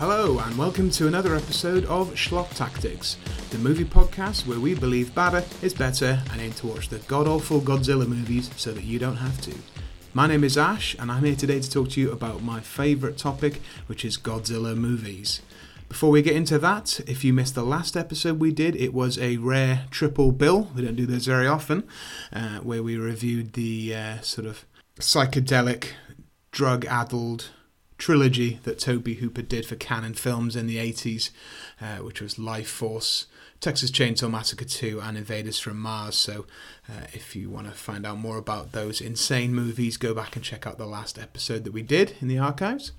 Hello, and welcome to another episode of Schlock Tactics, the movie podcast where we believe badder is better and aim to watch the god awful Godzilla movies so that you don't have to. My name is Ash, and I'm here today to talk to you about my favourite topic, which is Godzilla movies. Before we get into that, if you missed the last episode we did, it was a rare triple bill. We don't do those very often, uh, where we reviewed the uh, sort of psychedelic, drug addled trilogy that Tobe Hooper did for Cannon Films in the 80s, uh, which was Life Force, Texas Chainsaw Massacre 2, and Invaders from Mars. So, uh, if you want to find out more about those insane movies, go back and check out the last episode that we did in the archives.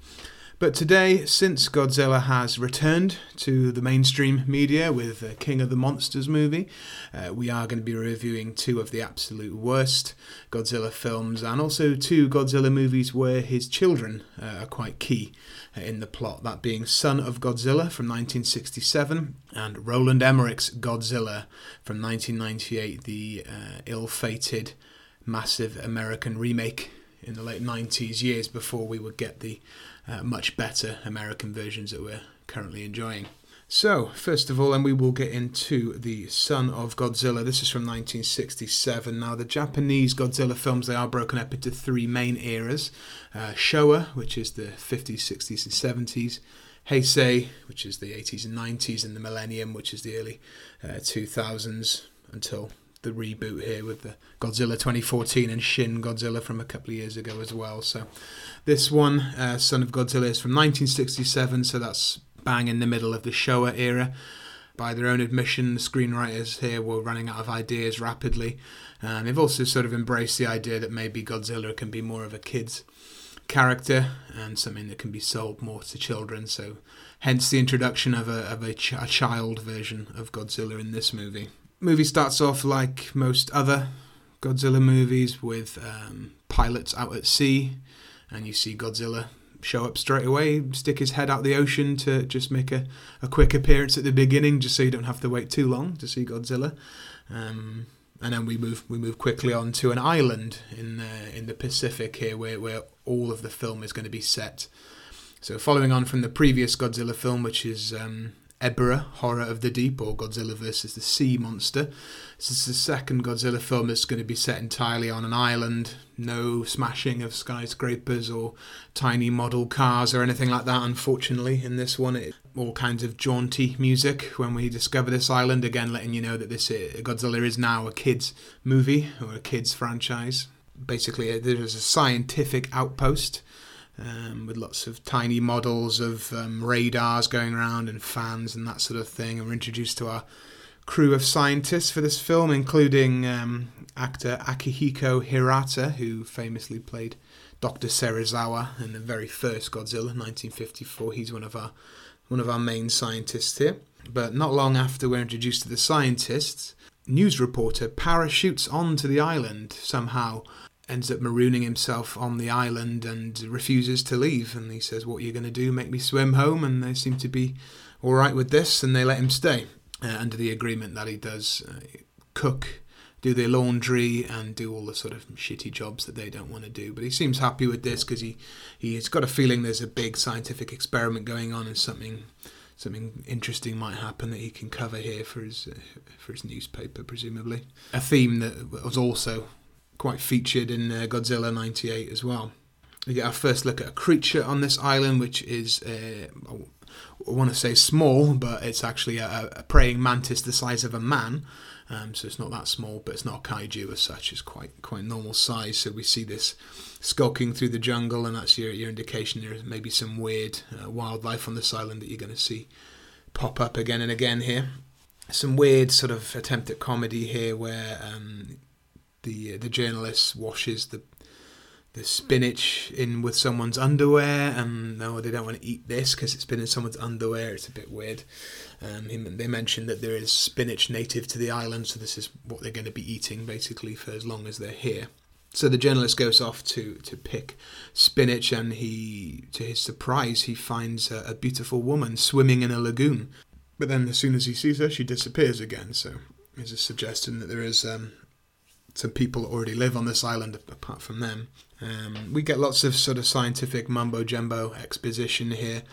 But today, since Godzilla has returned to the mainstream media with the King of the Monsters movie, uh, we are going to be reviewing two of the absolute worst Godzilla films and also two Godzilla movies where his children uh, are quite key in the plot. That being Son of Godzilla from 1967 and Roland Emmerich's Godzilla from 1998, the uh, ill fated massive American remake in the late 90s, years before we would get the uh, much better American versions that we're currently enjoying. So, first of all, and we will get into the Son of Godzilla. This is from 1967. Now, the Japanese Godzilla films they are broken up into three main eras: uh, Showa, which is the 50s, 60s, and 70s; Heisei, which is the 80s and 90s; and the Millennium, which is the early uh, 2000s until the reboot here with the Godzilla 2014 and Shin Godzilla from a couple of years ago as well. So this one, uh, Son of Godzilla, is from 1967, so that's bang in the middle of the Showa era. By their own admission, the screenwriters here were running out of ideas rapidly. And they've also sort of embraced the idea that maybe Godzilla can be more of a kid's character and something that can be sold more to children. So, hence the introduction of a, of a, ch- a child version of Godzilla in this movie movie starts off like most other Godzilla movies with um, pilots out at sea, and you see Godzilla show up straight away, stick his head out the ocean to just make a, a quick appearance at the beginning, just so you don't have to wait too long to see Godzilla. Um, and then we move we move quickly on to an island in the, in the Pacific here, where where all of the film is going to be set. So following on from the previous Godzilla film, which is um, Ebirah, Horror of the Deep, or Godzilla vs. the Sea Monster. This is the second Godzilla film that's going to be set entirely on an island. No smashing of skyscrapers or tiny model cars or anything like that, unfortunately. In this one, it, all kinds of jaunty music when we discover this island. Again, letting you know that this uh, Godzilla is now a kids' movie or a kids' franchise. Basically, there is a scientific outpost um, with lots of tiny models of um, radars going around and fans and that sort of thing. And we're introduced to our crew of scientists for this film, including um, actor Akihiko Hirata, who famously played Dr. Serizawa in the very first Godzilla, 1954. He's one of our one of our main scientists here. But not long after we're introduced to the scientists, news reporter parachutes onto the island somehow ends up marooning himself on the island and refuses to leave. And he says, What are you going to do? Make me swim home? And they seem to be all right with this and they let him stay uh, under the agreement that he does uh, cook, do their laundry, and do all the sort of shitty jobs that they don't want to do. But he seems happy with this because he, he's got a feeling there's a big scientific experiment going on and something. Something interesting might happen that he can cover here for his uh, for his newspaper, presumably. A theme that was also quite featured in uh, Godzilla 98 as well. We get our first look at a creature on this island, which is, uh, I want to say small, but it's actually a, a praying mantis the size of a man. Um, so it's not that small, but it's not a kaiju as such. It's quite quite normal size. So we see this skulking through the jungle, and that's your, your indication there maybe some weird uh, wildlife on this island that you're going to see pop up again and again here. Some weird sort of attempt at comedy here, where um, the uh, the journalist washes the the spinach in with someone's underwear, and no, they don't want to eat this because it's been in someone's underwear. It's a bit weird. Um, they mentioned that there is spinach native to the island, so this is what they're going to be eating basically for as long as they're here. So the journalist goes off to, to pick spinach, and he, to his surprise, he finds a, a beautiful woman swimming in a lagoon. But then, as soon as he sees her, she disappears again. So there's a suggestion that there is um, some people already live on this island apart from them. Um, we get lots of sort of scientific mumbo jumbo exposition here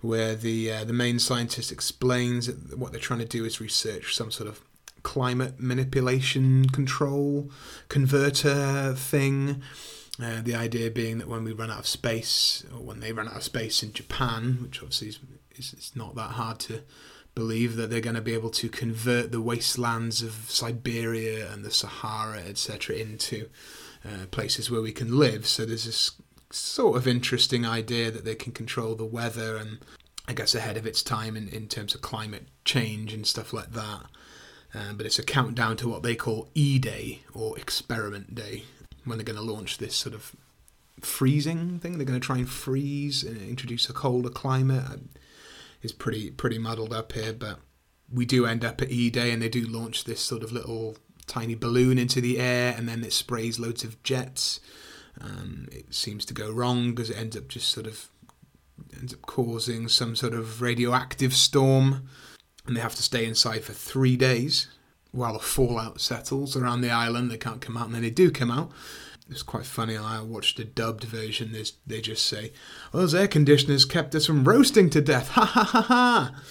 where the uh, the main scientist explains that what they're trying to do is research some sort of climate manipulation control converter thing. Uh, the idea being that when we run out of space, or when they run out of space in Japan, which obviously is, is, is not that hard to believe, that they're going to be able to convert the wastelands of Siberia and the Sahara, etc., into uh, places where we can live. So there's this sort of interesting idea that they can control the weather and I guess ahead of its time in, in terms of climate change and stuff like that. Um, but it's a countdown to what they call E Day or Experiment Day when they're going to launch this sort of freezing thing. They're going to try and freeze and introduce a colder climate. It's pretty pretty muddled up here, but we do end up at E Day and they do launch this sort of little tiny balloon into the air and then it sprays loads of jets. Um, it seems to go wrong because it ends up just sort of ends up causing some sort of radioactive storm, and they have to stay inside for three days while the fallout settles around the island. They can't come out, and then they do come out. It's quite funny. I watched a dubbed version. There's, they just say, well, "Those air conditioners kept us from roasting to death." Ha ha ha ha.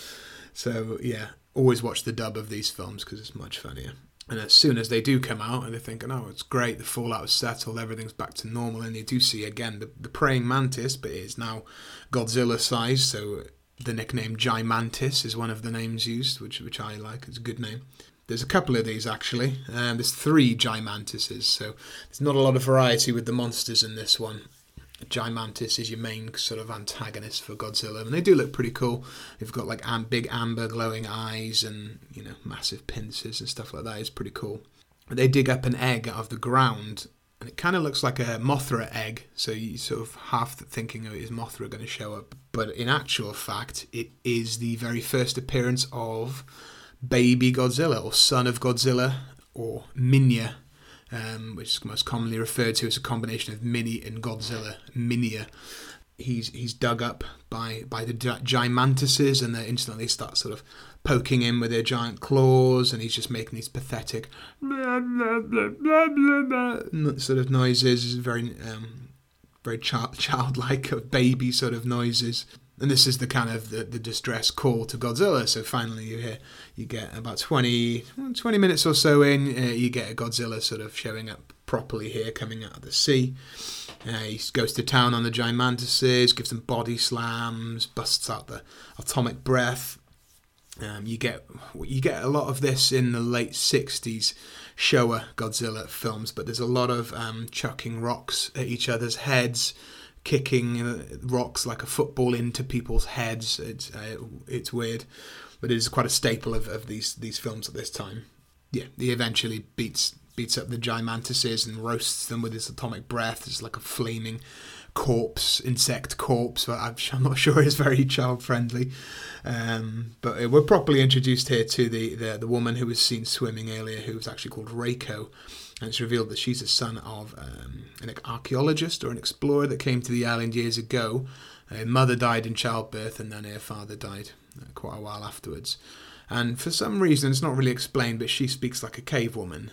So yeah, always watch the dub of these films because it's much funnier. And as soon as they do come out and they're thinking, oh, it's great, the fallout is settled, everything's back to normal, and you do see again the, the praying mantis, but it is now Godzilla sized, so the nickname Gigantis is one of the names used, which which I like. It's a good name. There's a couple of these actually. Um, there's three Gigantises, so there's not a lot of variety with the monsters in this one. Gigantis is your main sort of antagonist for Godzilla, and they do look pretty cool. They've got like am- big amber glowing eyes and you know massive pincers and stuff like that. It's pretty cool. They dig up an egg out of the ground, and it kind of looks like a Mothra egg. So you sort of half thinking, oh, is Mothra going to show up? But in actual fact, it is the very first appearance of baby Godzilla or son of Godzilla or Minya um, which is most commonly referred to as a combination of Mini and Godzilla, Minya. He's he's dug up by by the gigantises, and they instantly start sort of poking him with their giant claws, and he's just making these pathetic blah, blah, blah, sort of noises, very um, very child, childlike, baby sort of noises and this is the kind of the, the distress call to Godzilla. So finally, you hear you get about 20, 20 minutes or so in, uh, you get a Godzilla sort of showing up properly here, coming out of the sea. Uh, he goes to town on the giant mantises, gives them body slams, busts out the atomic breath. Um, you get you get a lot of this in the late '60s Showa Godzilla films, but there's a lot of um, chucking rocks at each other's heads kicking uh, rocks like a football into people's heads. It's uh, it's weird, but it is quite a staple of, of these these films at this time. Yeah, he eventually beats beats up the gigantises and roasts them with his atomic breath. It's like a flaming corpse, insect corpse. But I'm, not sure it's very child friendly. Um, but we're properly introduced here to the, the the woman who was seen swimming earlier, who was actually called Reiko and it's revealed that she's the son of um, an archaeologist or an explorer that came to the island years ago. Her mother died in childbirth, and then her father died uh, quite a while afterwards. And for some reason, it's not really explained, but she speaks like a cave woman.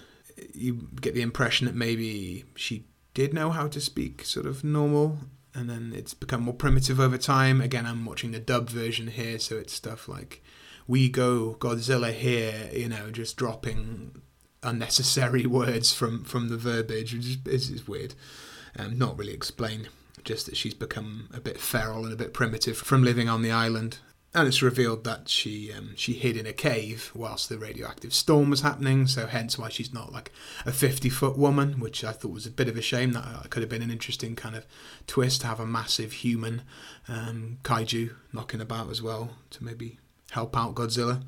You get the impression that maybe she did know how to speak sort of normal, and then it's become more primitive over time. Again, I'm watching the dub version here, so it's stuff like we go Godzilla here, you know, just dropping unnecessary words from from the verbiage, which is, is weird. Um, not really explained, just that she's become a bit feral and a bit primitive from living on the island. And it's revealed that she um, she hid in a cave whilst the radioactive storm was happening, so hence why she's not like a fifty foot woman, which I thought was a bit of a shame. That could have been an interesting kind of twist to have a massive human um, kaiju knocking about as well to maybe help out Godzilla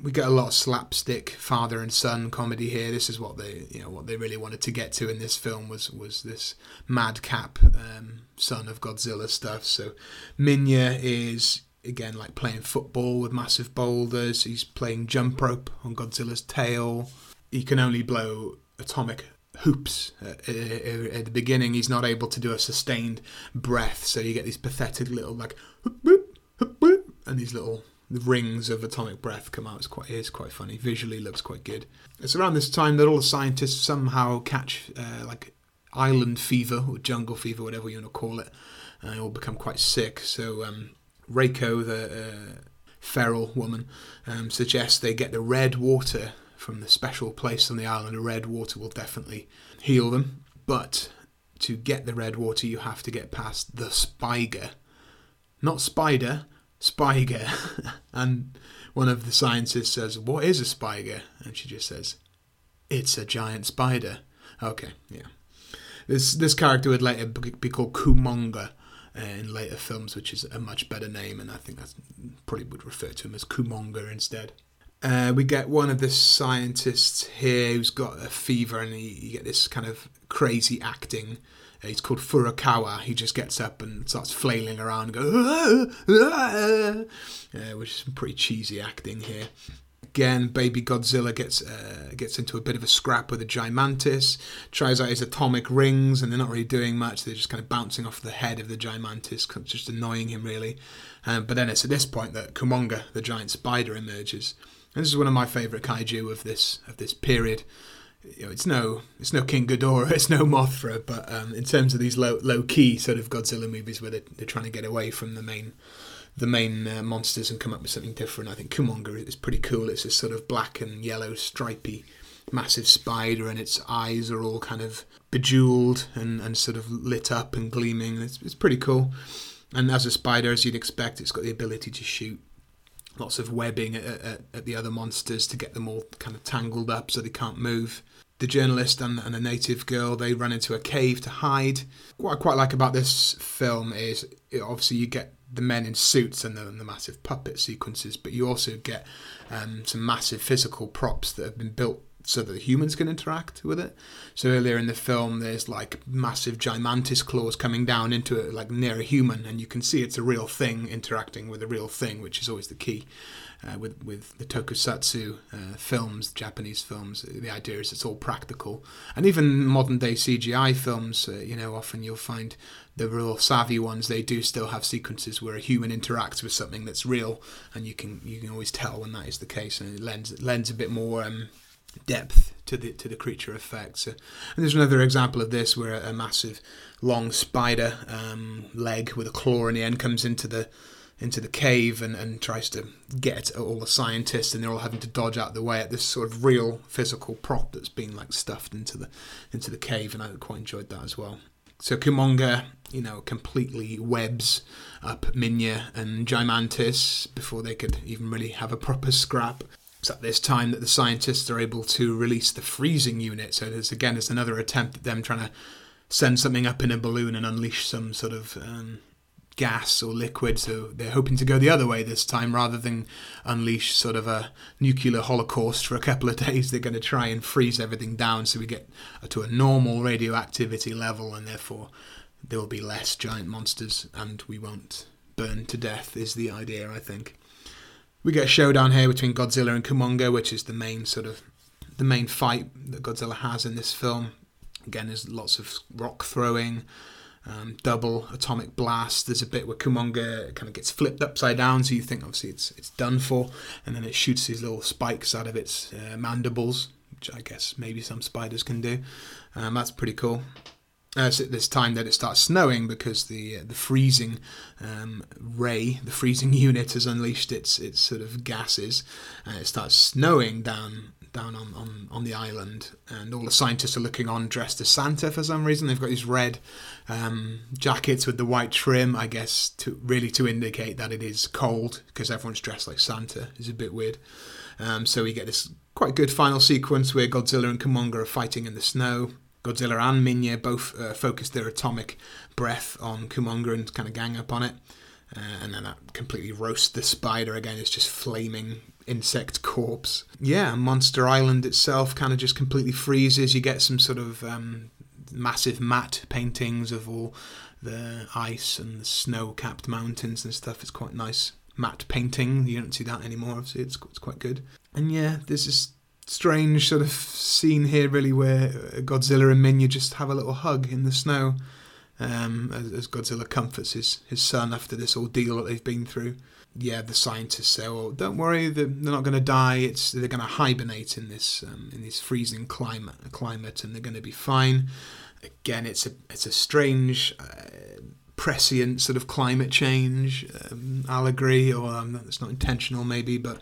we get a lot of slapstick father and son comedy here. This is what they, you know, what they really wanted to get to in this film was was this madcap um, son of Godzilla stuff. So Minya is again like playing football with massive boulders. He's playing jump rope on Godzilla's tail. He can only blow atomic hoops at, at, the beginning. He's not able to do a sustained breath, so you get these pathetic little like and these little the rings of atomic breath come out. It's quite, it is quite funny. Visually, looks quite good. It's around this time that all the scientists somehow catch uh, like island fever or jungle fever, whatever you want to call it, and they all become quite sick. So um, Reiko, the uh, feral woman, um, suggests they get the red water from the special place on the island. The red water will definitely heal them. But to get the red water, you have to get past the Spiger. Not spider, Spiger. and one of the scientists says, What is a Spiger? And she just says, It's a giant spider. Okay, yeah. This this character would later be called Kumonga uh, in later films, which is a much better name, and I think that probably would refer to him as Kumonga instead. Uh, we get one of the scientists here who's got a fever, and he, you get this kind of crazy acting. He's called Furukawa. He just gets up and starts flailing around, and go, uh, which is some pretty cheesy acting here again, Baby Godzilla gets uh, gets into a bit of a scrap with a Gigantus, tries out his atomic rings, and they're not really doing much. They're just kind of bouncing off the head of the Gigantus, just annoying him really. Um, but then it's at this point that Kumonga, the giant spider, emerges. And this is one of my favourite kaiju of this of this period. You know, it's no it's no King Ghidorah, it's no Mothra, but um, in terms of these low low key sort of Godzilla movies where they're, they're trying to get away from the main the main uh, monsters and come up with something different. I think Kumonga is pretty cool. It's this sort of black and yellow stripy massive spider and its eyes are all kind of bejeweled and, and sort of lit up and gleaming. It's, it's pretty cool. And as a spider, as you'd expect, it's got the ability to shoot lots of webbing at, at, at the other monsters to get them all kind of tangled up so they can't move the journalist and, and the native girl they run into a cave to hide. What I quite like about this film is obviously you get the men in suits and the, and the massive puppet sequences, but you also get um, some massive physical props that have been built so that humans can interact with it. So earlier in the film, there's like massive gigantus claws coming down into it, like near a human, and you can see it's a real thing interacting with a real thing, which is always the key. Uh, with with the tokusatsu uh, films, Japanese films, the idea is it's all practical, and even modern day CGI films, uh, you know, often you'll find the real savvy ones they do still have sequences where a human interacts with something that's real and you can you can always tell when that is the case and it lends it lends a bit more um, depth to the to the creature effects and there's another example of this where a, massive long spider um, leg with a claw in the end comes into the into the cave and, and tries to get at all the scientists and they're all having to dodge out of the way at this sort of real physical prop that's being like stuffed into the into the cave and I quite enjoyed that as well. So Kumonga, you know, completely webs up Minya and Gigantus before they could even really have a proper scrap. It's at this time that the scientists are able to release the freezing unit. So there's again, it's another attempt at them trying to send something up in a balloon and unleash some sort of um, gas or liquid. So they're hoping to go the other way this time rather than unleash sort of a nuclear holocaust for a couple of days. They're going to try and freeze everything down so we get to a normal radioactivity level and therefore there will be less giant monsters and we won't burn to death, is the idea, I think. We get a showdown here between Godzilla and Kumonga, which is the main sort of the main fight that Godzilla has in this film. Again, there's lots of rock throwing, um, double atomic blast. There's a bit where Kumonga kind of gets flipped upside down, so you think obviously it's it's done for, and then it shoots these little spikes out of its uh, mandibles, which I guess maybe some spiders can do. Um, that's pretty cool. Uh, it's at this time that it starts snowing because the uh, the freezing um, ray, the freezing unit, has unleashed its its sort of gases, and it starts snowing down down on, on, on the island, and all the scientists are looking on dressed as Santa for some reason. They've got these red um, jackets with the white trim, I guess, to really to indicate that it is cold because everyone's dressed like Santa. It's a bit weird. Um, so we get this quite good final sequence where Godzilla and Kumonga are fighting in the snow. Godzilla and Minya both uh, focus their atomic breath on Kumonga and kind of gang up on it. Uh, and then that completely roasts the spider again. It's just flaming insect corpse. Yeah, Monster Island itself kind of just completely freezes. You get some sort of um, massive matte paintings of all the ice and the snow capped mountains and stuff. It's quite nice matte painting. You don't see that anymore, obviously, it's, it's quite good. And yeah, this this strange sort of scene here, really, where Godzilla and Minya just have a little hug in the snow. Um, as, as Godzilla comforts his, his son after this ordeal that they've been through yeah, the scientists say, "Well, don't worry, they're, they're not going to die. It's they're going to hibernate in this um, in this freezing climate, climate, and they're going to be fine." Again, it's a it's a strange uh, prescient sort of climate change um, allegory, or um, it's not intentional maybe, but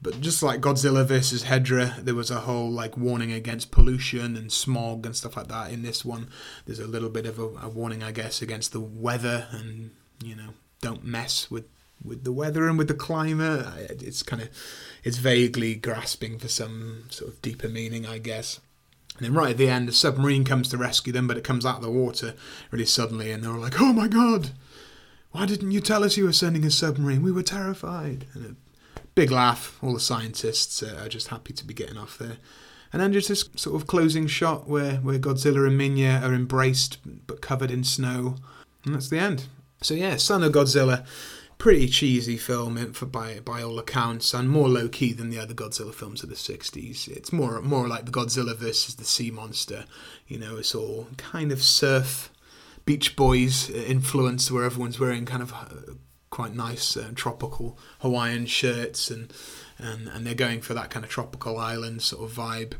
but just like Godzilla versus Hedorah, there was a whole like warning against pollution and smog and stuff like that. In this one, there's a little bit of a, a warning, I guess, against the weather and you know don't mess with with the weather and with the climate. It's kind of it's vaguely grasping for some sort of deeper meaning, I guess. And then right at the end, a submarine comes to rescue them, but it comes out of the water really suddenly, and they're like, "Oh my god, why didn't you tell us you were sending a submarine? We were terrified." And a big laugh. All the scientists are just happy to be getting off there. And then just this sort of closing shot where, where Godzilla and Minya are embraced but covered in snow. And that's the end. So yeah, Son of Godzilla pretty cheesy film for by by all accounts, and more low key than the other Godzilla films of the '60s. It's more more like the Godzilla versus the Sea Monster. You know, it's all kind of surf, Beach Boys influence, where everyone's wearing kind of uh, quite nice uh, tropical Hawaiian shirts, and and and they're going for that kind of tropical island sort of vibe.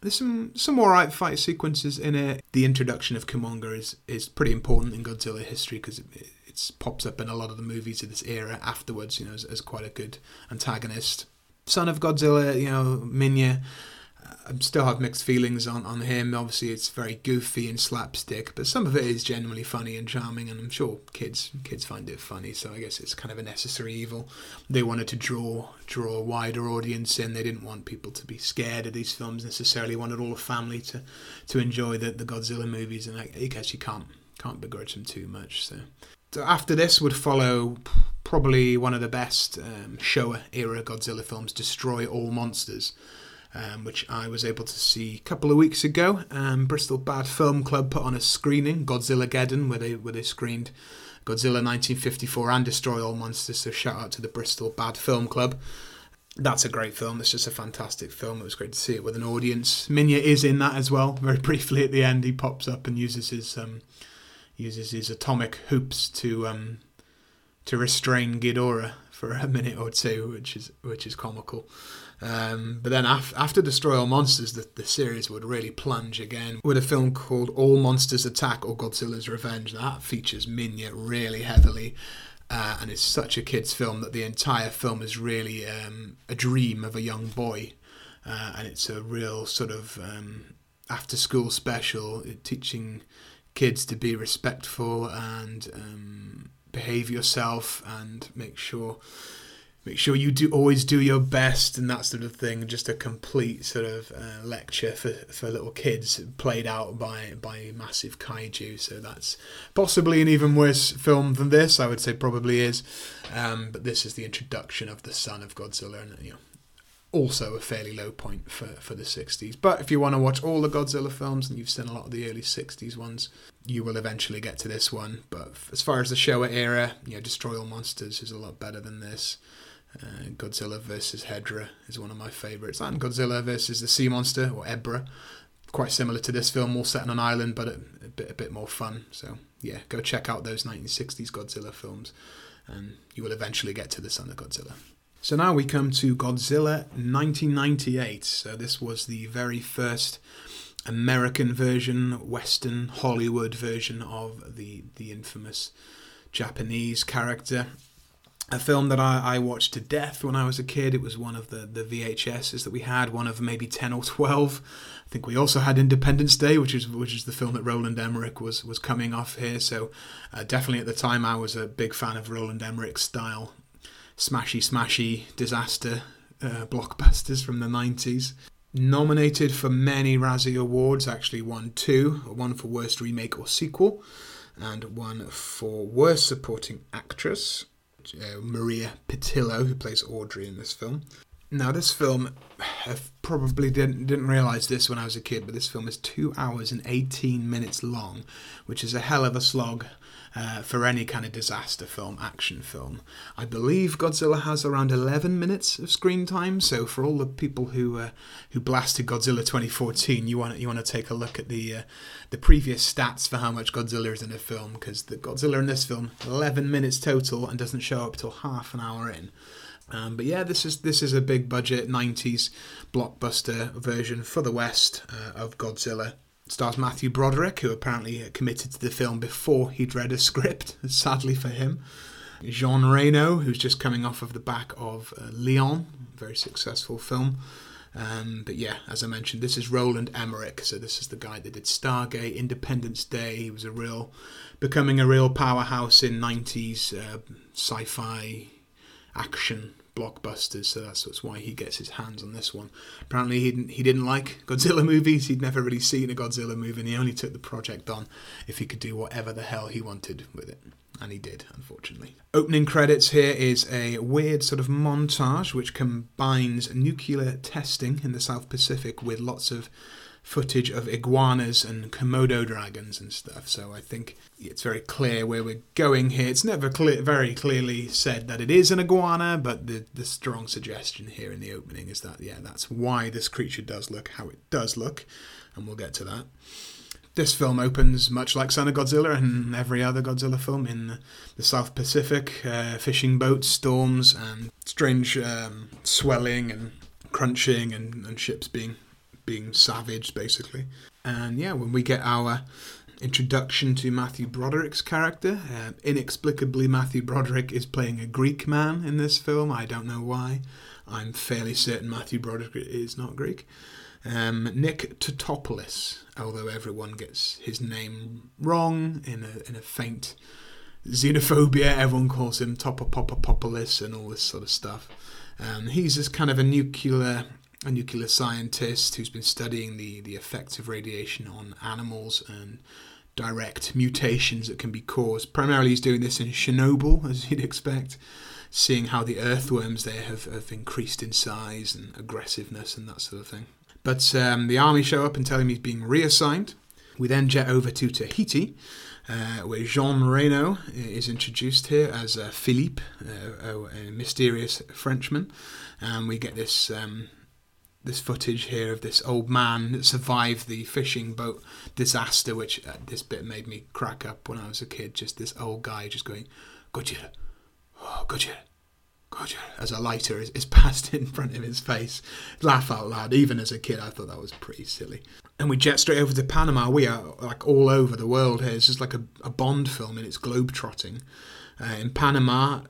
There's some some alright fight sequences in it. The introduction of Kumonga is is pretty important in Godzilla history because it, it pops up in a lot of the movies of this era afterwards, you know, as, as quite a good antagonist. Son of Godzilla, you know, Minya. I still have mixed feelings on, on him. Obviously, it's very goofy and slapstick, but some of it is genuinely funny and charming, and I'm sure kids kids find it funny. So I guess it's kind of a necessary evil. They wanted to draw draw a wider audience in. They didn't want people to be scared of these films necessarily. Wanted all the family to to enjoy the, the Godzilla movies, and I, I guess you can't can't begrudge them too much. So so after this would follow probably one of the best um, Showa era Godzilla films, Destroy All Monsters, um, which I was able to see a couple of weeks ago. Um, Bristol Bad Film Club put on a screening, Godzilla Geddon, where they where they screened Godzilla 1954 and Destroy All Monsters. So shout out to the Bristol Bad Film Club. That's a great film. It's just a fantastic film. It was great to see it with an audience. Minya is in that as well. Very briefly at the end, he pops up and uses his um, uses his atomic hoops to um, to restrain Ghidorah for a minute or two, which is which is comical. Um, but then af- after Destroy All Monsters, the, the series would really plunge again with a film called All Monsters Attack or Godzilla's Revenge. That features Minya really heavily. Uh, and it's such a kid's film that the entire film is really um, a dream of a young boy. Uh, and it's a real sort of um, after school special teaching kids to be respectful and um, behave yourself and make sure make sure you do always do your best and that sort of thing. Just a complete sort of uh, lecture for, for little kids played out by by massive kaiju. So that's possibly an even worse film than this. I would say probably is. Um, but this is the introduction of the son of Godzilla, and you know also a fairly low point for, for the 60s. But if you want to watch all the Godzilla films, and you've seen a lot of the early 60s ones, you will eventually get to this one. But as far as the Showa era, you know, Destroy All Monsters is a lot better than this. Uh, Godzilla versus Hedorah is one of my favourites. And Godzilla versus the Sea Monster, or Ebirah, quite similar to this film, all set on an island, but a, a, bit, a bit more fun. So, yeah, go check out those 1960s Godzilla films, and you will eventually get to the Son of Godzilla. So now we come to Godzilla 1998. So this was the very first American version, Western Hollywood version of the the infamous Japanese character. A film that I, I watched to death when I was a kid. It was one of the, the VHSs that we had, one of maybe ten or twelve. I think we also had Independence Day, which is which is the film that Roland Emmerich was was coming off here. So uh, definitely at the time I was a big fan of Roland Emmerich's style smashy smashy disaster uh, blockbusters from the 90s. Nominated for many Razzie Awards, actually won two one for Worst Remake or Sequel, and one for Worst Supporting Actress. Uh, Maria Pitillo, who plays Audrey in this film. Now, this film, I probably didn't didn't realize this when I was a kid, but this film is two hours and eighteen minutes long, which is a hell of a slog uh, for any kind of disaster film, action film. I believe Godzilla has around 11 minutes of screen time. So for all the people who uh, who blasted Godzilla 2014, you want you want to take a look at the uh, the previous stats for how much Godzilla is in a film because the Godzilla in this film 11 minutes total and doesn't show up till half an hour in. Um, but yeah, this is this is a big budget 90s blockbuster version for the West uh, of Godzilla stars Matthew Broderick, who apparently committed to the film before he'd read a script, sadly for him. Jean Reno, who's just coming off of the back of uh, Leon, very successful film. Um, but yeah, as I mentioned, this is Roland Emmerich. So this is the guy that did Stargate, Independence Day. He was a real, becoming a real powerhouse in '90s uh, sci-fi action blockbusters. So that's, that's why he gets his hands on this one. Apparently, he didn't he didn't like Godzilla movies. He'd never really seen a Godzilla movie, and he only took the project on if he could do whatever the hell he wanted with it. And he did, unfortunately. Opening credits here is a weird sort of montage which combines nuclear testing in the South Pacific with lots of footage of iguanas and Komodo dragons and stuff. So I think it's very clear where we're going here. It's never clear, very clearly said that it is an iguana, but the, the strong suggestion here in the opening is that, yeah, that's why this creature does look how it does look, and we'll get to that. This film opens much like Son of Godzilla and every other Godzilla film in the South Pacific uh, fishing boats, storms, and strange um, swelling and crunching and, and ships being being savaged, basically. And yeah, when we get our introduction to Matthew Broderick's character, uh, inexplicably, Matthew Broderick is playing a Greek man in this film. I don't know why. I'm fairly certain Matthew Broderick is not Greek. Um, Nick Tatopoulos, although everyone gets his name wrong in a, in a faint xenophobia, everyone calls him Topopopopoulos and all this sort of stuff. Um, he's just kind of a nuclear a nuclear scientist who's been studying the, the effects of radiation on animals and direct mutations that can be caused. Primarily, he's doing this in Chernobyl, as you'd expect, seeing how the earthworms there have, have increased in size and aggressiveness and that sort of thing. But um, the army show up and tell him he's being reassigned. We then jet over to Tahiti, uh, where Jean Moreno is introduced here as uh, Philippe, uh, a, mysterious Frenchman. And we get this um, this footage here of this old man that survived the fishing boat disaster, which uh, this bit made me crack up when I was a kid. Just this old guy just going, Godzilla, oh, Godzilla, Godzilla, as a lighter is, is passed in front of his face. Laugh out loud. Even as a kid, I thought that was pretty silly. And we jet straight over to Panama. We are like all over the world here. It's just like a, a Bond film in its globe trotting. Uh, in Panama,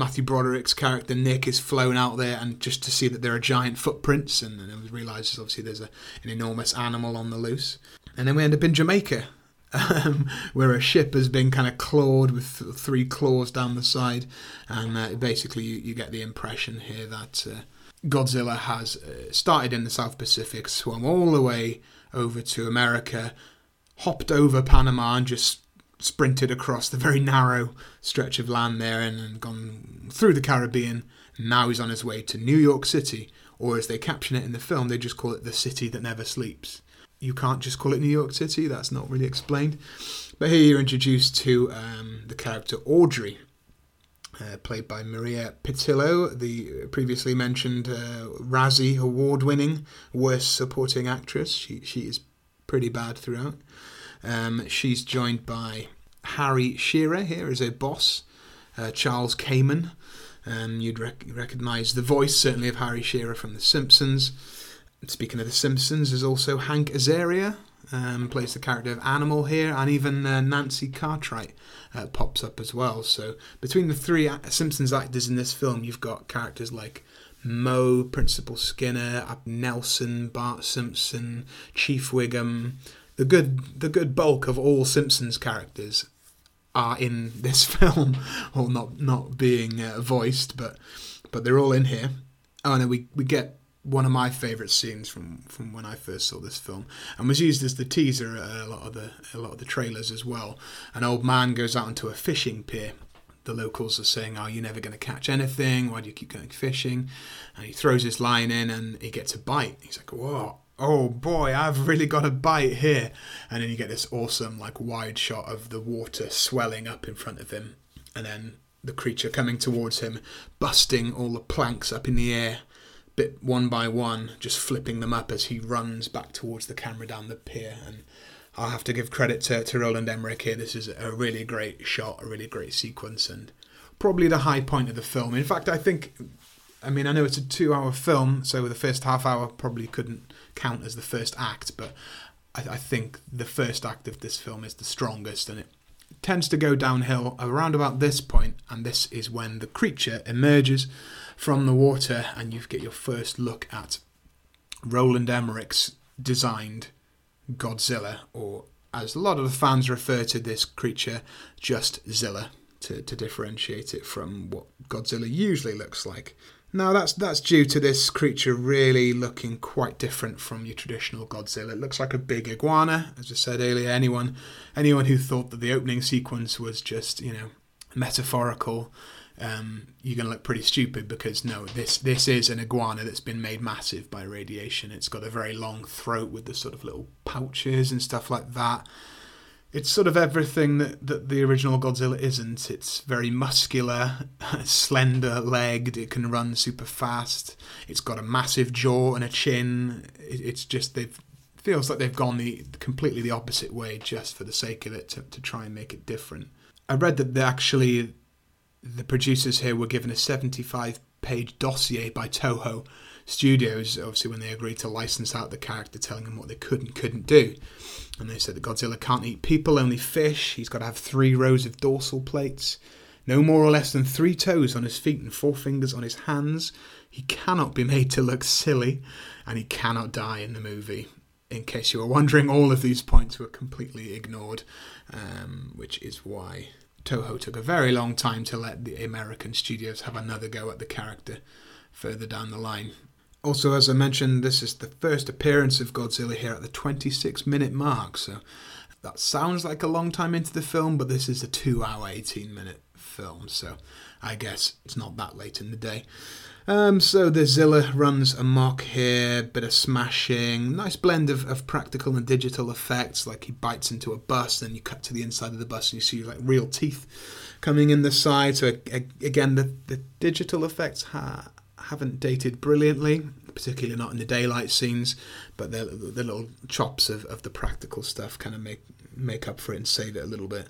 Matthew Broderick's character Nick is flown out there, and just to see that there are giant footprints, and then realizes obviously there's a, an enormous animal on the loose. And then we end up in Jamaica, um, where a ship has been kind of clawed with th- three claws down the side, and uh, basically you, you, get the impression here that uh, Godzilla has uh, started in the South Pacific, swum all the way over to America, hopped over Panama, and just sprinted across the very narrow stretch of land there and, and gone through the Caribbean. Now he's on his way to New York City, or as they caption it in the film, they just call it the city that never sleeps. You can't just call it New York City, that's not really explained. But here you're introduced to um, the character Audrey, uh, played by Maria Pitillo, the previously mentioned uh, Razzie award winning Worst Supporting Actress. She, she is pretty bad throughout. Um, she's joined by Harry Shearer here as a boss, uh, Charles Caiman. Um, you'd rec- recognise the voice, certainly, of Harry Shearer from The Simpsons. Speaking of The Simpsons, there's also Hank Azaria, um, plays the character of Animal here, and even uh, Nancy Cartwright uh, pops up as well. So between the three Simpsons actors in this film, you've got characters like Moe, Principal Skinner, Nelson, Bart Simpson, Chief Wiggum, the good the good bulk of all Simpsons characters are in this film, or not not being uh, voiced, but but they're all in here. Oh no, we we get one of my favourite scenes from from when I first saw this film, and was used as the teaser at a lot of the a lot of the trailers as well. An old man goes out onto a fishing pier. The locals are saying, "Are oh, you never going to catch anything? Why do you keep going fishing?" And he throws his line in, and he gets a bite. He's like, "What?" Oh boy, I've really got a bite here. And then you get this awesome, like, wide shot of the water swelling up in front of him. And then the creature coming towards him, busting all the planks up in the air, bit one by one, just flipping them up as he runs back towards the camera down the pier. And I'll have to give credit to, to Roland Emmerich here. This is a really great shot, a really great sequence, and probably the high point of the film. In fact, I think, I mean, I know it's a two hour film, so the first half hour probably couldn't count as the first act, but I, I think the first act of this film is the strongest, and it tends to go downhill around about this point, and this is when the creature emerges from the water, and you get your first look at Roland Emmerich's designed Godzilla, or as a lot of the fans refer to this creature, just Zilla, to, to differentiate it from what Godzilla usually looks like. Now that's that's due to this creature really looking quite different from your traditional Godzilla. It looks like a big iguana, as I said earlier. Anyone anyone who thought that the opening sequence was just you know metaphorical, um, you're going to look pretty stupid because no, this this is an iguana that's been made massive by radiation. It's got a very long throat with the sort of little pouches and stuff like that it's sort of everything that, that the original Godzilla isn't. It's very muscular, slender legged, it can run super fast, it's got a massive jaw and a chin. It, it's just, they've feels like they've gone the completely the opposite way just for the sake of it to, to try and make it different. I read that they actually the producers here were given a 75 page dossier by Toho Studios, obviously when they agreed to license out the character, telling them what they could and couldn't do. And they said that Godzilla can't eat people, only fish. He's got to have three rows of dorsal plates, no more or less than three toes on his feet and four fingers on his hands. He cannot be made to look silly, and he cannot die in the movie. In case you were wondering, all of these points were completely ignored, um, which is why Toho took a very long time to let the American studios have another go at the character further down the line. Also, as I mentioned, this is the first appearance of Godzilla here at the 26 minute mark, so that sounds like a long time into the film, but this is a 2 hour 18 minute film, so I guess it's not that late in the day. Um, so the Zilla runs amok here, bit of smashing, nice blend of, of practical and digital effects, like he bites into a bus, then you cut to the inside of the bus and you see like real teeth coming in the side. So again, the, the digital effects ha- haven't dated brilliantly, particularly not in the daylight scenes, but the, the little chops of, of the practical stuff kind of make make up for it and save it a little bit.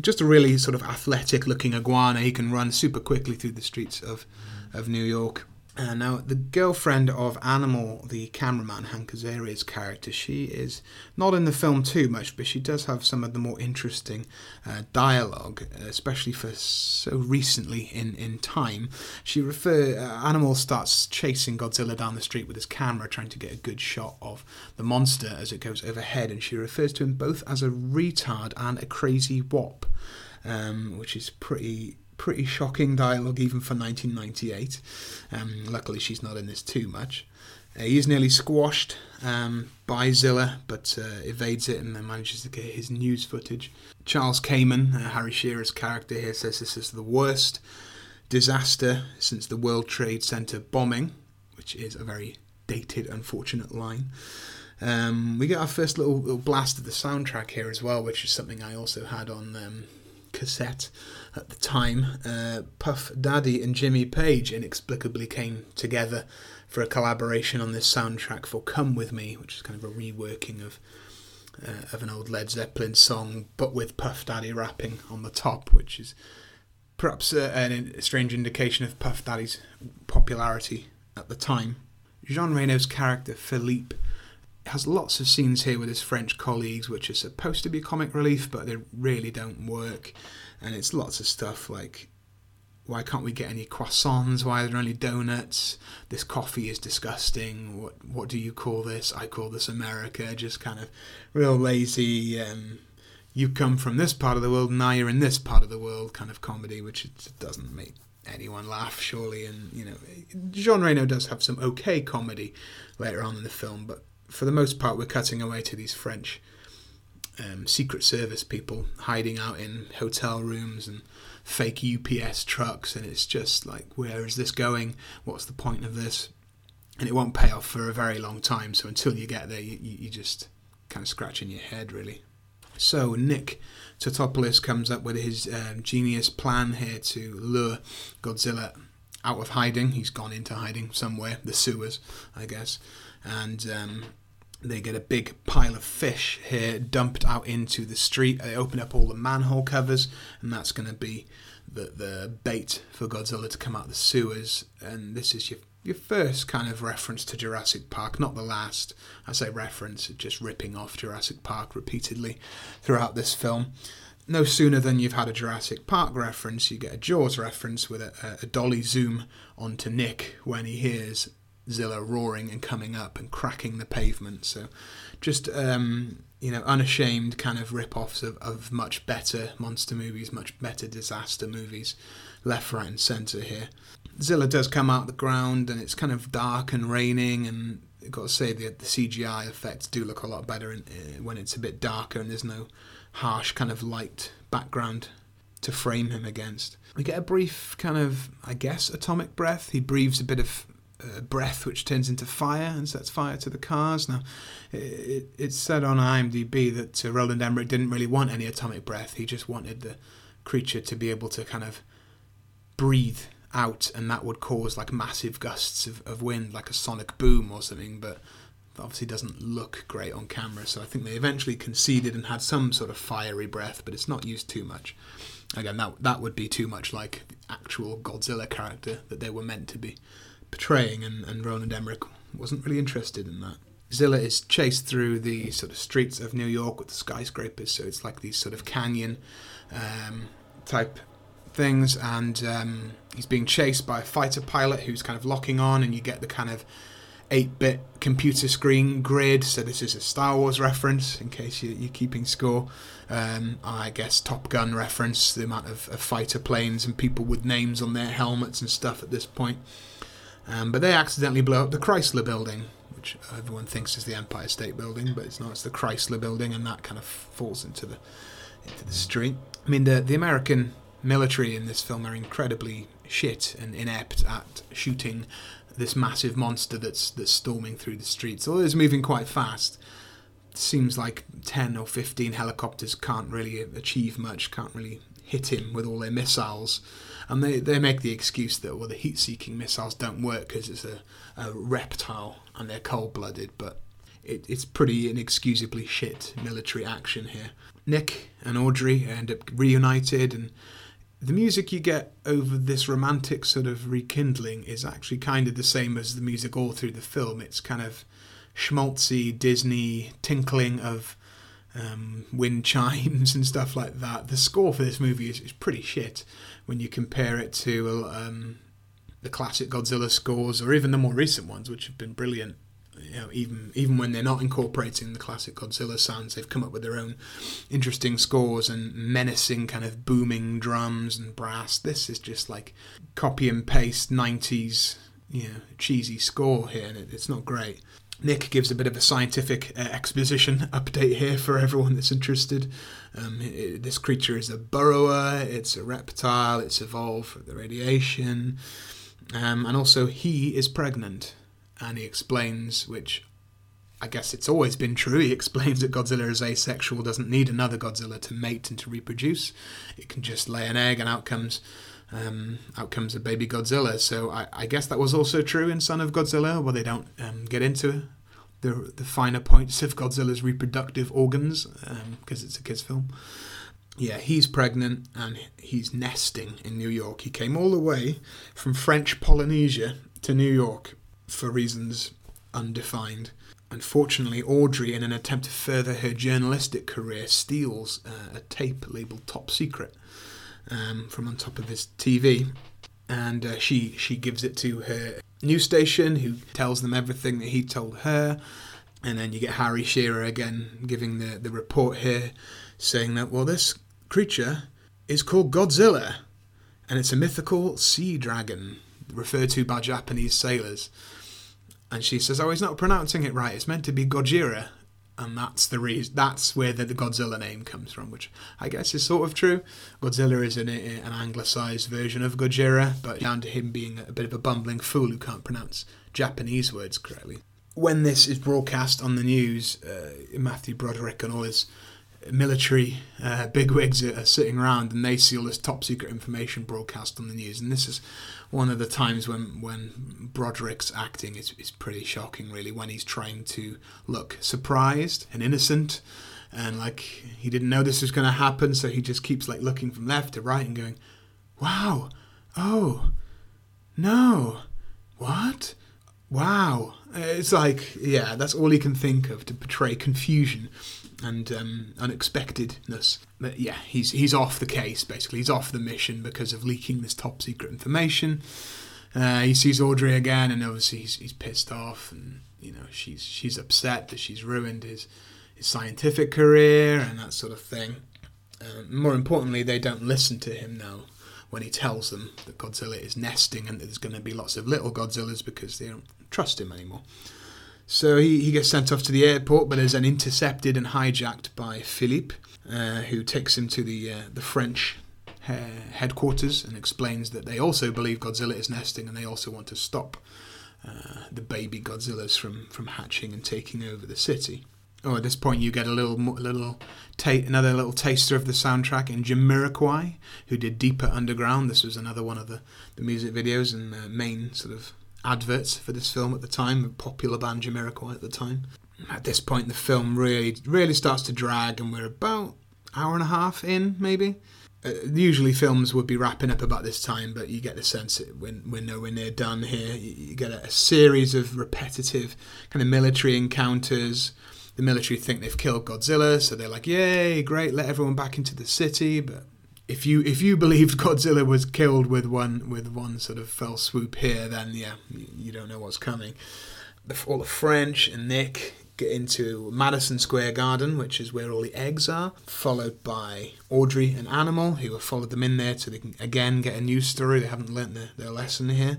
Just a really sort of athletic looking iguana. He can run super quickly through the streets of, of New York. Uh, now, the girlfriend of Animal, the cameraman, Hank Azaria's character, she is not in the film too much, but she does have some of the more interesting uh, dialogue, especially for so recently in, in time. She refer uh, Animal starts chasing Godzilla down the street with his camera, trying to get a good shot of the monster as it goes overhead, and she refers to him both as a retard and a crazy wop, um, which is pretty pretty shocking dialogue even for 1998. Um, luckily, she's not in this too much. Uh, he is nearly squashed um, by Zilla, but uh, evades it and then manages to get his news footage. Charles Caiman, uh, Harry Shearer's character here, says this is the worst disaster since the World Trade Center bombing, which is a very dated, unfortunate line. Um, we get our first little, little, blast of the soundtrack here as well, which is something I also had on um, cassette at the time, uh, Puff Daddy and Jimmy Page inexplicably came together for a collaboration on this soundtrack for "Come with Me," which is kind of a reworking of uh, of an old Led Zeppelin song, but with Puff Daddy rapping on the top, which is perhaps a, a strange indication of Puff Daddy's popularity at the time. Jean Reno's character Philippe has lots of scenes here with his French colleagues, which are supposed to be comic relief, but they really don't work. And it's lots of stuff like, why can't we get any croissants? Why are there only donuts? This coffee is disgusting. What what do you call this? I call this America. Just kind of real lazy. Um, you come from this part of the world, now you're in this part of the world kind of comedy, which it doesn't make anyone laugh, surely. And you know, Jean Reno does have some okay comedy later on in the film, but for the most part, we're cutting away to these French um, Secret Service people hiding out in hotel rooms and fake UPS trucks, and it's just like, where is this going? What's the point of this? And it won't pay off for a very long time. So until you get there, you, you just kind of scratching your head, really. So Nick Tatopoulos comes up with his um, genius plan here to lure Godzilla out of hiding. He's gone into hiding somewhere, the sewers, I guess, and um, they get a big pile of fish here dumped out into the street. They open up all the manhole covers, and that's going to be the the bait for Godzilla to come out the sewers. And this is your your first kind of reference to Jurassic Park, not the last. I say reference, just ripping off Jurassic Park repeatedly throughout this film. No sooner than you've had a Jurassic Park reference, you get a Jaws reference with a, a dolly zoom onto Nick when he hears Zilla roaring and coming up and cracking the pavement. So, just um, you know, unashamed kind of rip-offs of, of much better monster movies, much better disaster movies, left, right, and centre here. Zilla does come out the ground, and it's kind of dark and raining, and I've got to say the, the CGI effects do look a lot better in, uh, when it's a bit darker and there's no harsh kind of light background to frame him against. We get a brief kind of, I guess, atomic breath. He breathes a bit of breath which turns into fire and sets fire to the cars. Now, it, it's said on IMDb that uh, Roland Emmerich didn't really want any atomic breath. He just wanted the creature to be able to kind of breathe out, and that would cause like massive gusts of, of wind, like a sonic boom or something. But obviously doesn't look great on camera. So I think they eventually conceded and had some sort of fiery breath, but it's not used too much. Again, that that would be too much like the actual Godzilla character that they were meant to be portraying, and, and Roland Emmerich wasn't really interested in that. Zilla is chased through the sort of streets of New York with the skyscrapers, so it's like these sort of canyon um, type things, and um, he's being chased by a fighter pilot who's kind of locking on, and you get the kind of 8 bit computer screen grid. So, this is a Star Wars reference in case you, are keeping score. Um, I guess Top Gun reference, the amount of, of, fighter planes and people with names on their helmets and stuff at this point. Um, but they accidentally blow up the Chrysler building, which everyone thinks is the Empire State Building, but it's not. It's the Chrysler building, and that kind of falls into the into the street. I mean, the the American military in this film are incredibly shit and inept at shooting this massive monster that's that's storming through the streets. Although it's moving quite fast, it seems like ten or fifteen helicopters can't really achieve much. Can't really hit him with all their missiles and they, they make the excuse that well the heat-seeking missiles don't work because it's a, a, reptile and they're cold-blooded, but it, it's pretty inexcusably shit military action here. Nick and Audrey end up reunited, and the music you get over this romantic sort of rekindling is actually kind of the same as the music all through the film. It's kind of schmaltzy Disney tinkling of um, wind chimes and stuff like that. The score for this movie is, is pretty shit when you compare it to um, the classic Godzilla scores or even the more recent ones, which have been brilliant. You know, even even when they're not incorporating the classic Godzilla sounds, they've come up with their own interesting scores and menacing kind of booming drums and brass. This is just like copy and paste '90s, you know, cheesy score here, and it, it's not great. Nick gives a bit of a scientific uh, exposition update here for everyone that's interested. Um, it, this creature is a burrower, it's a reptile, it's evolved from the radiation, um, and also he is pregnant. And he explains, which I guess it's always been true, he explains that Godzilla is asexual, doesn't need another Godzilla to mate and to reproduce. It can just lay an egg and out comes um, a baby Godzilla. So I, I, guess that was also true in Son of Godzilla, where they don't um, get into the the finer points of Godzilla's reproductive organs because um, it's a kids' film. Yeah, he's pregnant and he's nesting in New York. He came all the way from French Polynesia to New York for reasons undefined. Unfortunately, Audrey, in an attempt to further her journalistic career, steals uh, a tape labeled Top Secret um, from on top of his TV, and uh, she she gives it to her news station, who tells them everything that he told her, and then you get Harry Shearer again giving the the report here, saying that well this creature is called Godzilla, and it's a mythical sea dragon referred to by Japanese sailors. And she says, "Oh, he's not pronouncing it right. It's meant to be Gojira." And that's the reason. That's where the, the, Godzilla name comes from, which I guess is sort of true. Godzilla is an, an anglicized version of Gojira, but down to him being a bit of a bumbling fool who can't pronounce Japanese words correctly. When this is broadcast on the news, uh, Matthew Broderick and all his military uh, bigwigs are, are sitting around and they see all this top secret information broadcast on the news. And this is one of the times when when Broderick's acting is, is pretty shocking, really, when he's trying to look surprised and innocent, and like he didn't know this was going to happen, so he just keeps like looking from left to right and going, "Wow, oh, no, what? Wow. It's like, yeah, that's all he can think of to portray confusion and um, unexpectedness. But yeah, he's he's off the case basically. He's off the mission because of leaking this top secret information. Uh, he sees Audrey again, and obviously he's, he's pissed off, and you know she's she's upset that she's ruined his his scientific career and that sort of thing. Uh, more importantly, they don't listen to him now when he tells them that Godzilla is nesting and that there's going to be lots of little Godzillas because they don't trust him anymore. So he, he gets sent off to the airport, but is then intercepted and hijacked by Philippe, uh, who takes him to the uh, the French uh, headquarters and explains that they also believe Godzilla is nesting and they also want to stop uh, the baby Godzillas from, from hatching and taking over the city. Oh, at this point you get a little, little, ta- another little taster of the soundtrack in Jamiroquai, who did Deeper Underground. This was another one of the, the music videos and uh, main sort of adverts for this film at the time, a popular band Jamiroquai at the time. At this point, the film really, really starts to drag, and we're about hour and a half in, maybe. Uh, usually, films would be wrapping up about this time, but you get the sense that we're, we're nowhere near done here. You, you get a, a series of repetitive kind of military encounters. The military think they've killed Godzilla, so they're like, "Yay, great! Let everyone back into the city." But if you if you believed Godzilla was killed with one with one sort of fell swoop here, then yeah, you don't know what's coming. All the French and Nick get into Madison Square Garden, which is where all the eggs are, followed by Audrey and Animal, who have followed them in there so they can again get a new story. They haven't learnt their, their lesson here.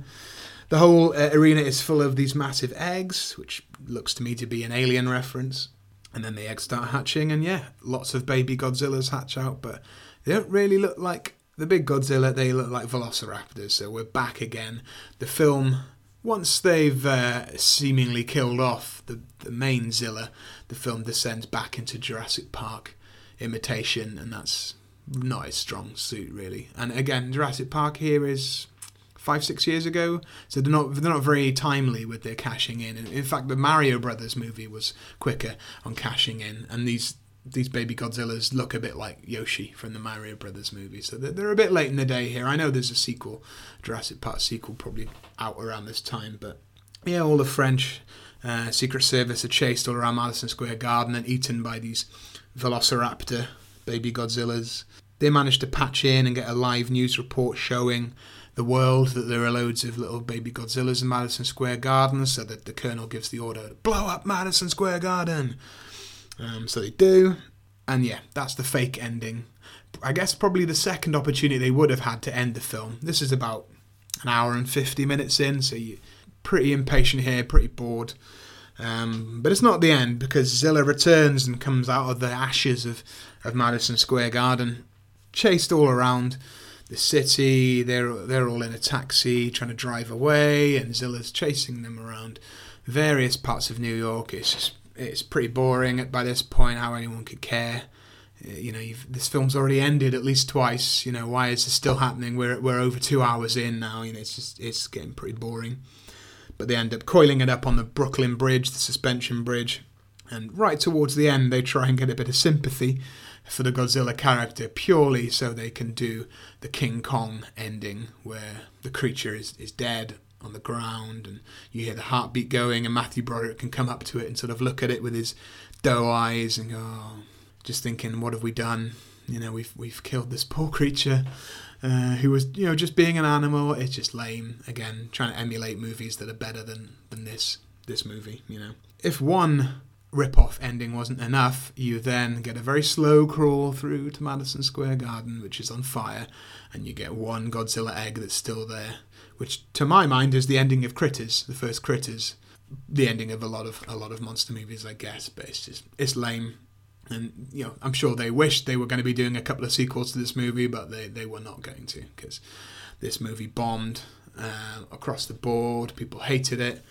The whole uh, arena is full of these massive eggs, which looks to me to be an alien reference. And then the eggs start hatching, and yeah, lots of baby Godzillas hatch out, but they don't really look like the big Godzilla, they look like velociraptors. So we're back again. The film, once they've uh, seemingly killed off the, the main Zilla, the film descends back into Jurassic Park imitation, and that's not a strong suit, really. And again, Jurassic Park here is five six years ago so they're not they're not very timely with their cashing in in fact the mario brothers movie was quicker on cashing in and these these baby Godzillas look a bit like Yoshi from the Mario Brothers movie, so they're, they're a bit late in the day here. I know there's a sequel, Jurassic Park sequel, probably out around this time, but yeah, all the French uh, Secret Service are chased all around Madison Square Garden and eaten by these Velociraptor baby Godzillas. They manage to patch in and get a live news report showing the world that there are loads of little baby Godzillas in Madison Square Garden, so that the Colonel gives the order, blow up Madison Square Garden. Um, so they do, and yeah, that's the fake ending. I guess probably the second opportunity they would have had to end the film. This is about an hour and 50 minutes in, so you're pretty impatient here, pretty bored. Um, but it's not the end because Zilla returns and comes out of the ashes of, of Madison Square Garden, chased all around the city. They're they're all in a taxi trying to drive away, and Zilla's chasing them around various parts of New York. It's it's pretty boring by this point. How anyone could care? Uh, you know, this film's already ended at least twice. You know, why is this still happening? We're we're over two hours in now. You know, it's just it's getting pretty boring. But they end up coiling it up on the Brooklyn Bridge, the suspension bridge, and right towards the end, they try and get a bit of sympathy for the Godzilla character purely so they can do the King Kong ending where the creature is, is dead on the ground and you hear the heartbeat going and Matthew Broderick can come up to it and sort of look at it with his doe eyes and go oh, just thinking what have we done? You know we've we've killed this poor creature uh, who was you know just being an animal. It's just lame. Again trying to emulate movies that are better than than this this movie you know. If one rip-off ending wasn't enough you then get a very slow crawl through to Madison Square Garden which is on fire and you get one Godzilla egg that's still there which to my mind is the ending of Critters, the first Critters, the ending of a lot of a lot of monster movies, I guess. But it's just it's lame, and you know I'm sure they wished they were going to be doing a couple of sequels to this movie, but they they were not going to because this movie bombed uh, across the board. People hated it.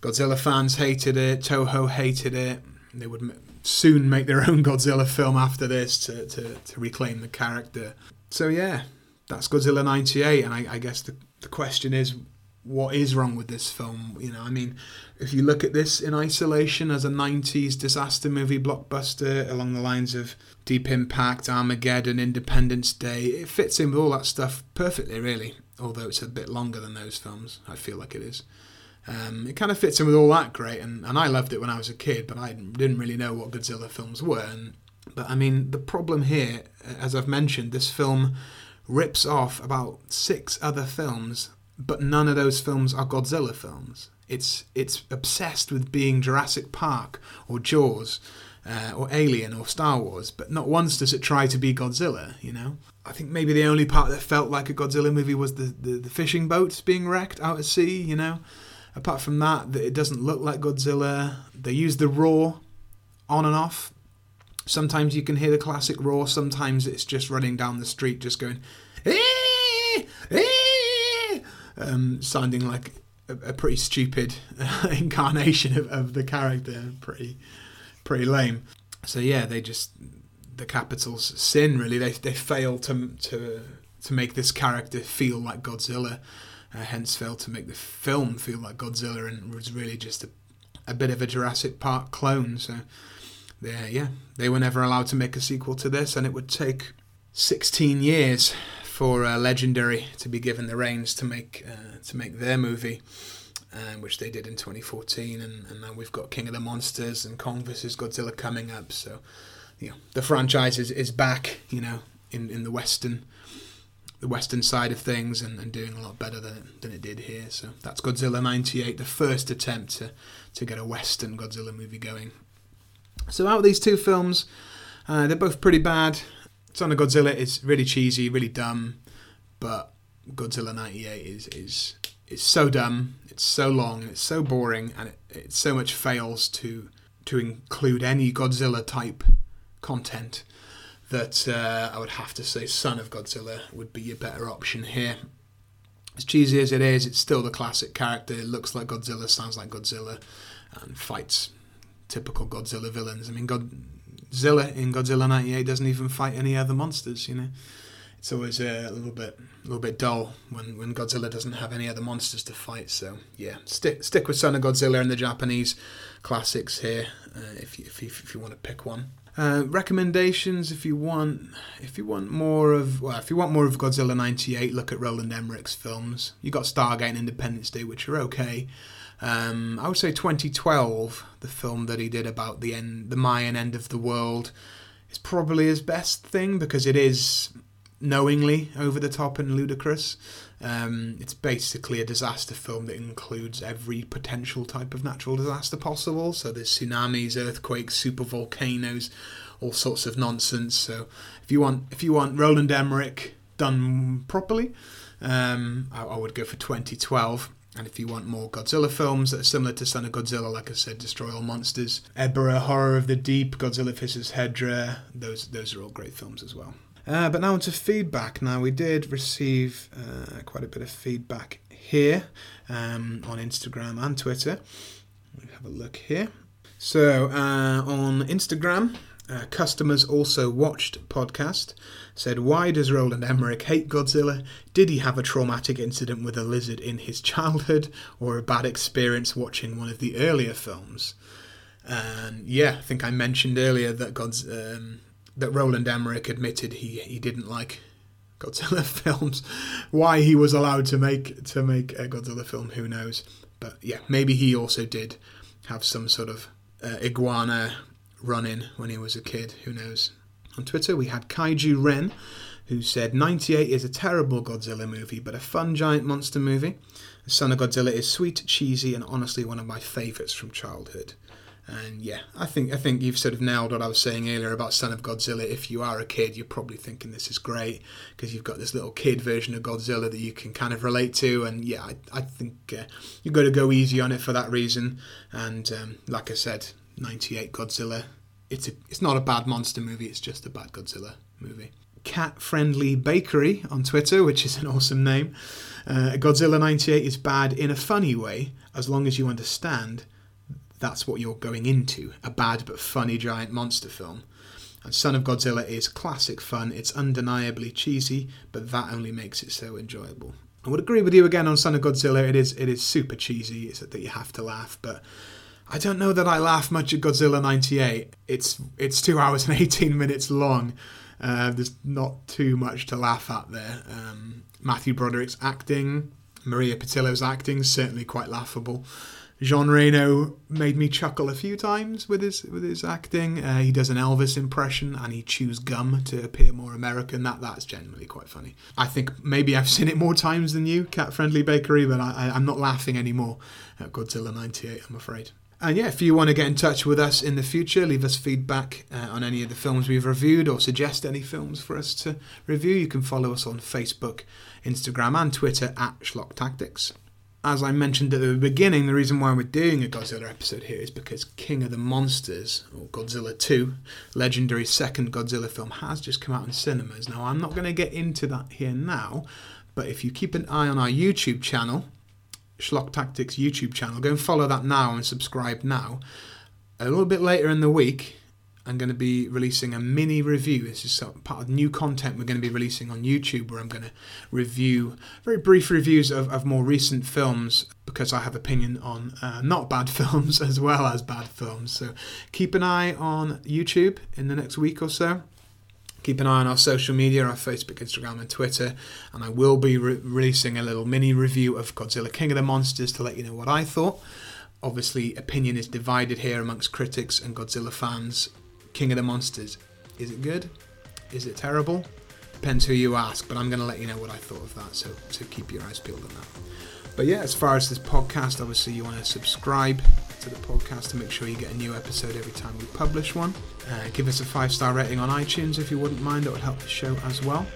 Godzilla fans hated it. Toho hated it. They would m- soon make their own Godzilla film after this to, to, to reclaim the character. So yeah, that's Godzilla '98, and I, I guess the the question is what is wrong with this film you know i mean if you look at this in isolation as a 90s disaster movie blockbuster along the lines of deep impact armageddon independence day it fits in with all that stuff perfectly really although it's a bit longer than those films i feel like it is Um, it kind of fits in with all that great, and, and I loved it when I was a kid, but I didn't really know what Godzilla films were. And, but I mean, the problem here, as I've mentioned, this film rips off about six other films, but none of those films are Godzilla films. It's it's obsessed with being Jurassic Park or Jaws. Uh, or Alien or Star Wars, but not once does it try to be Godzilla, you know? I think maybe the only part that felt like a Godzilla movie was the, the, the fishing boats being wrecked out at sea, you know? Apart from that, it doesn't look like Godzilla. They use the roar on and off. Sometimes you can hear the classic roar. Sometimes it's just running down the street, just going, eh, eh, um, sounding like a, a pretty stupid incarnation of, of the character. Pretty, pretty lame. So yeah, they just the capital's sin. Really, they they fail to to to make this character feel like Godzilla uh, hence failed to make the film feel like Godzilla and was really just a, a bit of a Jurassic Park clone. So, yeah, they were never allowed to make a sequel to this, and it would take 16 years for uh, Legendary to be given the reins to make uh, to make their movie. Uh, which they did in 2014, and, and, now we've got King of the Monsters and Kong vs Godzilla coming up. So, you know, the franchise is, is back. You know, in in the Western the western side of things and, and doing a lot better than it, than it did here. So that's Godzilla 98, the first attempt to, to get a western Godzilla movie going. So out of these two films, uh, they're both pretty bad. Son of Godzilla is really cheesy, really dumb, but Godzilla 98 is is it's so dumb, it's so long, it's so boring, and it, it so much fails to to include any Godzilla type content that uh, I would have to say Son of Godzilla would be a better option here. As cheesy as it is, it's still the classic character. It looks like Godzilla, sounds like Godzilla, and fights typical Godzilla villains. I mean, Godzilla in Godzilla '98 doesn't even fight any other monsters. You know, it's always a little bit, a little bit dull when, when Godzilla doesn't have any other monsters to fight. So yeah, stick stick with Son of Godzilla and the Japanese classics here uh, if you, if you, if you want to pick one. Uh, recommendations if you want if you want more of well if you want more of Godzilla 98 look at Roland Emmerich's films you got Stargate and Independence Day which are okay um, I would say 2012 the film that he did about the end the Mayan end of the world is probably his best thing because it is knowingly over the top and ludicrous um, it's basically a disaster film that includes every potential type of natural disaster possible. So there's tsunamis, earthquakes, super volcanoes, all sorts of nonsense. So if you want, if you want Roland Emmerich done properly, um, I, I, would go for 2012. And if you want more Godzilla films that are similar to Son of Godzilla, like I said, Destroy All Monsters, Ebirah, Horror of the Deep, Godzilla vs. Hedorah, those those are all great films as well. Uh, but now onto feedback. Now we did receive uh, quite a bit of feedback here um, on Instagram and Twitter. We have a look here. So uh, on Instagram, uh, customers also watched podcast said, "Why does Roland Emmerich hate Godzilla? Did he have a traumatic incident with a lizard in his childhood, or a bad experience watching one of the earlier films?" And yeah, I think I mentioned earlier that God's um, that Roland Emmerich admitted he, he didn't like Godzilla films. Why he was allowed to make to make a Godzilla film, who knows? But yeah, maybe he also did have some sort of uh, iguana run in when he was a kid. Who knows? On Twitter, we had Kaiju Ren, who said 98 is a terrible Godzilla movie, but a fun giant monster movie. Son of Godzilla is sweet, cheesy, and honestly one of my favourites from childhood. And yeah, I think I think you've sort of nailed what I was saying earlier about Son of Godzilla. If you are a kid, you're probably thinking this is great because you've got this little kid version of Godzilla that you can kind of relate to. And yeah, I, I think uh, you've got to go easy on it for that reason. And um, like I said, '98 Godzilla. It's a, it's not a bad monster movie. It's just a bad Godzilla movie. Cat Friendly Bakery on Twitter, which is an awesome name. Uh, Godzilla 98 is bad in a funny way, as long as you understand that's what you're going into a bad but funny giant monster film. And Son of Godzilla is classic fun, it's undeniably cheesy, but that only makes it so enjoyable. I would agree with you again on Son of Godzilla, it is it is super cheesy, it's that you have to laugh, but I don't know that I laugh much at Godzilla 98. It's it's two hours and 18 minutes long. Uh, there's not too much to laugh at there. Um, Matthew Broderick's acting Maria Pitillo's acting certainly quite laughable. Jean Reno made me chuckle a few times with his with his acting. Uh, he does an Elvis impression and he chews gum to appear more American. That that's generally quite funny. I think maybe I've seen it more times than you, Cat Friendly Bakery, but I, am not laughing anymore at Godzilla '98. I'm afraid. And yeah, if you want to get in touch with us in the future, leave us feedback uh, on any of the films we've reviewed or suggest any films for us to review, you can follow us on Facebook, Instagram, and Twitter at Schlock Tactics as I mentioned at the beginning, the reason why we're doing a Godzilla episode here is because King of the Monsters, or Godzilla 2, legendary second Godzilla film, has just come out in cinemas. Now, I'm not going to get into that here now, but if you keep an eye on our YouTube channel, Schlock Tactics YouTube channel, go and follow that now and subscribe now. A little bit later in the week, I'm going to be releasing a mini review. This is part of new content we're going to be releasing on YouTube where I'm going to review very brief reviews of, of more recent films because I have opinion on uh, not bad films as well as bad films. So keep an eye on YouTube in the next week or so. Keep an eye on our social media, our Facebook, Instagram, and Twitter. And I will be re- releasing a little mini review of Godzilla King of the Monsters to let you know what I thought. Obviously, opinion is divided here amongst critics and Godzilla fans King of the Monsters. Is it good? Is it terrible? Depends who you ask, but I'm going to let you know what I thought of that, so, so keep your eyes peeled on that. But yeah, as far as this podcast, obviously you want to subscribe to the podcast to make sure you get a new episode every time we publish one. Uh, give us a five star rating on iTunes if you wouldn't mind, that would help the show as well.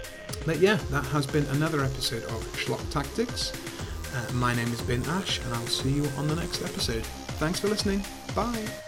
But yeah, that has been another episode of Schlock Tactics. Uh, my name has been Ash, and I'll see you on the next episode. Thanks for listening. Bye.